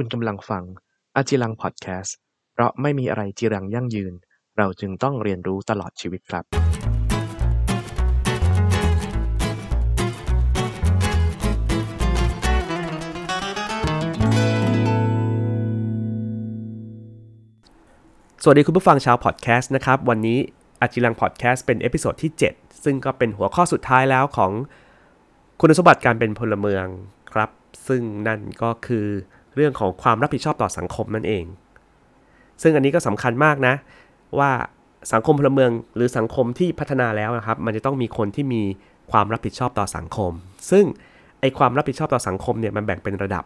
คุณกำลังฟังอาจิรังพอดแคสต์ เพราะไม่มีอะไรจีรังยั่งยืน เราจึงต้องเรียนรู้ตลอดชีวิตครับสวัสดีคุณผู้ฟังชาวพอดแคสต์นะครับ วันนี้อาจิรังพอดแคสต์เป็น episode ที่ 7 ซึ่งก็เป็นหัวข้อสุดท้ายแล้วของคุณสมบัติการเป็นพลเมืองครับ ซึ่งนั่นก็คือ เรื่องของความรับผิดชอบต่อสังคมนั่นเอง ซึ่งอันนี้ก็สำคัญมากนะ ว่าสังคมพลเมืองหรือสังคมที่พัฒนาแล้วนะครับ มันจะต้องมีคนที่มีความรับผิดชอบต่อสังคม ซึ่งไอความรับผิดชอบต่อสังคมเนี่ยมันแบ่งเป็นระดับ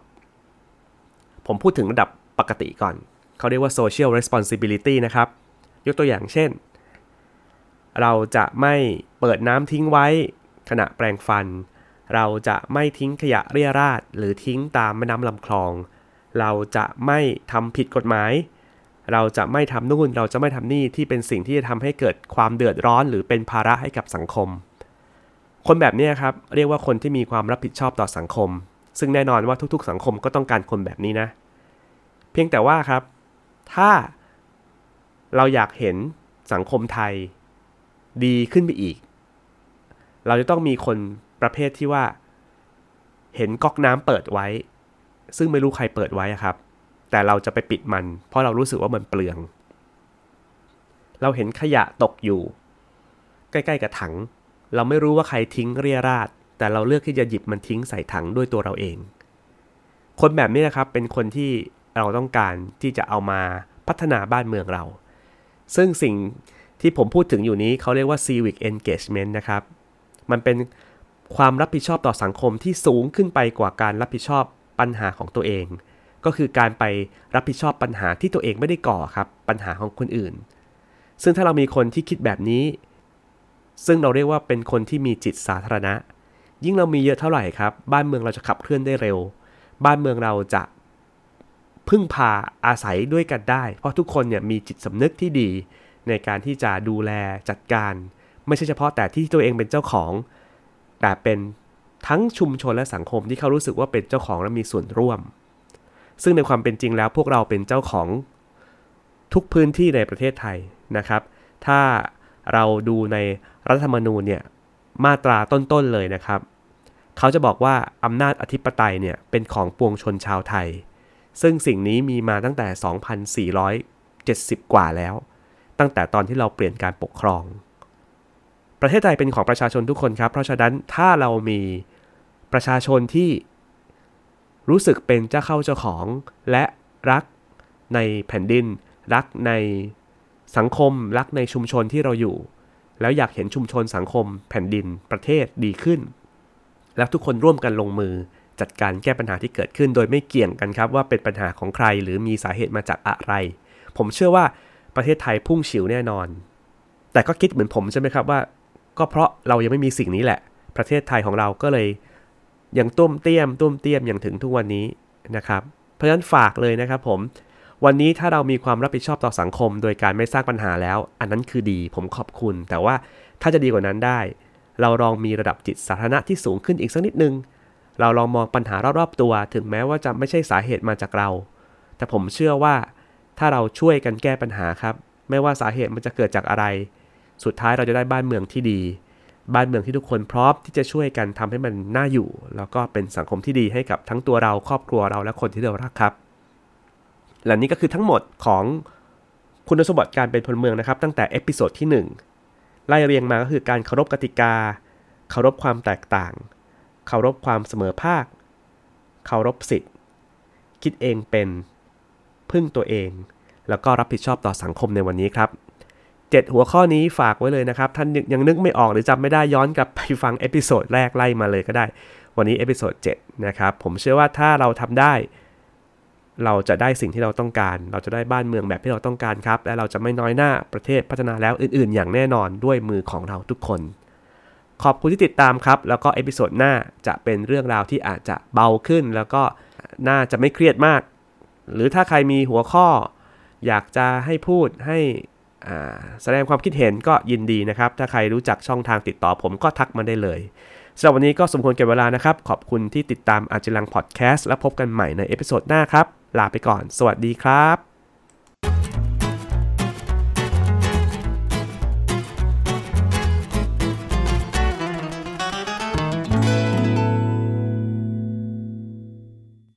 ผมพูดถึงระดับปกติก่อน เขาเรียกว่า social responsibility นะครับ ยกตัวอย่างเช่น เราจะไม่เปิดน้ำทิ้งไว้ขณะแปรงฟัน เราจะไม่ทิ้งขยะเรี่ยราดหรือทิ้งตามแม่น้ำลำคลอง เราจะไม่ทำผิดกฎหมาย เราจะไม่ทำนู่น เราจะไม่ทำนี่ที่เป็นสิ่งที่จะทำให้เกิดความเดือดร้อน หรือเป็นภาระให้กับสังคม คนแบบนี้ครับเรียกว่าคนที่มีความรับผิดชอบต่อสังคม ซึ่งแน่นอนว่าทุกๆ สังคมก็ต้องการคนแบบนี้นะ เพียงแต่ว่าครับ ถ้าเราอยากเห็นสังคมไทยดีขึ้นไปอีก เราจะต้องมีคนประเภทที่ว่า เห็นก๊อกน้ำเปิดไว้ ซึ่งไม่รู้ใครเปิดไว้ครับ แต่เราจะไปปิดมัน เพราะเรารู้สึกว่ามันเปลือง เราเห็นขยะตกอยู่ ใกล้ๆกับถัง เราไม่รู้ว่าใครทิ้งเรียราดแต่เราเลือกที่จะหยิบมันทิ้งใส่ถังด้วยตัวเราเอง คนแบบนี้นะครับเป็นคนที่เราต้องการที่จะเอามาพัฒนาบ้านเมืองเรา ซึ่งสิ่งที่ผมพูดถึงอยู่นี้เขาเรียกว่า civic engagement นะครับ มันเป็นความรับผิดชอบต่อสังคมที่สูงขึ้นไปกว่าการรับผิดชอบ ปัญหาของตัวเอง ก็คือการไปรับผิดชอบปัญหาที่ตัวเองไม่ได้ก่อครับ ปัญหาของคนอื่น ซึ่งถ้าเรามีคนที่คิดแบบนี้ ซึ่งเราเรียกว่าเป็นคนที่มีจิตสาธารณะ ยิ่งเรามีเยอะเท่าไหร่ครับ บ้านเมืองเราจะขับเคลื่อนได้เร็ว บ้านเมืองเราจะพึ่งพาอาศัยด้วยกันได้ เพราะทุกคนเนี่ยมีจิตสำนึกที่ดี ในการที่จะดูแลจัดการ ไม่ใช่เฉพาะแต่ที่ตัวเองเป็นเจ้าของ แต่เป็น ทั้งชุมชนและสังคมที่เขารู้สึกว่าเป็นเจ้าของและมีส่วนร่วม ซึ่งในความเป็นจริงแล้วพวกเราเป็นเจ้าของทุกพื้นที่ในประเทศไทยนะครับ ถ้าเราดูในรัฐธรรมนูญเนี่ยมาตราต้นๆเลยนะครับ เขาจะบอกว่าอำนาจอธิปไตยเนี่ยเป็นของปวงชนชาวไทย ซึ่งสิ่งนี้มีมาตั้งแต่ 2,470 กว่าแล้ว ตั้งแต่ตอนที่เราเปลี่ยนการปกครอง ประเทศไทยเป็นของประชาชนทุกคนครับ เพราะฉะนั้นถ้าเรามี ประชาชนที่รู้สึกเป็นเจ้าเข้าเจ้าของและรักในแผ่นดิน รักในสังคม รักในชุมชนที่เราอยู่ แล้วอยากเห็นชุมชนสังคม แผ่นดินประเทศดีขึ้น แล้วทุกคนร่วมกันลงมือจัดการแก้ปัญหาที่เกิดขึ้น โดยไม่เกี่ยงกันครับว่าเป็นปัญหาของใครหรือมีสาเหตุมาจากอะไร ผมเชื่อว่าประเทศไทยพุ่งฉิวแน่นอน แต่ก็คิดเหมือนผมใช่ไหมครับว่า ก็เพราะเรายังไม่มีสิ่งนี้แหละ ประเทศไทยของเราก็เลย ยังตุ้มเตี้ยมตุ้มเตี้ยมอย่างถึงทุกวันนี้นะครับ เพราะฉะนั้นฝากเลยนะครับผม วันนี้ถ้าเรามีความรับผิดชอบต่อสังคม โดยการไม่สร้างปัญหาแล้ว อันนั้นคือดีผมขอบคุณ แต่ว่าถ้าจะดีกว่านั้นได้ เราลองมีระดับจิตสาธารณะที่สูงขึ้นอีกสักนิดนึง เราลองมองปัญหารอบๆตัว ถึงแม้ว่าจะไม่ใช่สาเหตุมาจากเรา แต่ผมเชื่อว่าถ้าเราช่วยกันแก้ปัญหาครับ ไม่ว่าสาเหตุมันจะเกิดจากอะไร สุดท้ายเราจะได้บ้านเมืองที่ดี บ้านเมืองที่ทุกคนพร้อมที่จะช่วยกันทำให้มันน่าอยู่ แล้วก็เป็นสังคมที่ดีให้กับทั้งตัวเราครอบครัวเราและคนที่เรารักครับและนี่ก็คือทั้งหมดของคุณสมบัติการเป็นพลเมืองนะครับ ตั้งแต่ episode ที่ 1 ไล่เรียงมาก็คือการเคารพกติกา เคารพความแตกต่าง เคารพความเสมอภาค เคารพสิทธิ์ คิดเองเป็น พึ่งตัวเอง แล้วก็รับผิดชอบต่อสังคมในวันนี้ครับ 7 หัวข้อนี้ฝากไว้เลยนะครับ ท่านยังนึกไม่ออกหรือจำไม่ได้ย้อนกลับไปฟัง episode แรกไล่มาเลยก็ได้ วันนี้ episode 7นะครับ ผมเชื่อว่าถ้าเราทำได้ เราจะได้สิ่งที่เราต้องการ เราจะได้บ้านเมืองแบบที่เราต้องการครับ และเราจะไม่น้อยหน้าประเทศพัฒนาแล้วอื่น ๆ อย่างแน่นอนด้วยมือของเราทุกคน ขอบคุณที่ติดตามครับ แล้วก็ episode หน้าจะเป็นเรื่องราวที่อาจจะเบาขึ้น แล้วก็น่าจะไม่เครียดมาก หรือถ้าใครมีหัวข้อ อยากจะให้พูดให้ แสดงความคิดเห็นก็ยินดีนะครับ ถ้าใครรู้จักช่องทางติดต่อผมก็ทักมาได้เลยสำหรับวันนี้ก็สมควรแก่เวลานะครับ ขอบคุณที่ติดตามอาจิรังพอดแคสต์และพบกันใหม่ใน episode หน้าครับ ลาไปก่อน สวัสดีครับ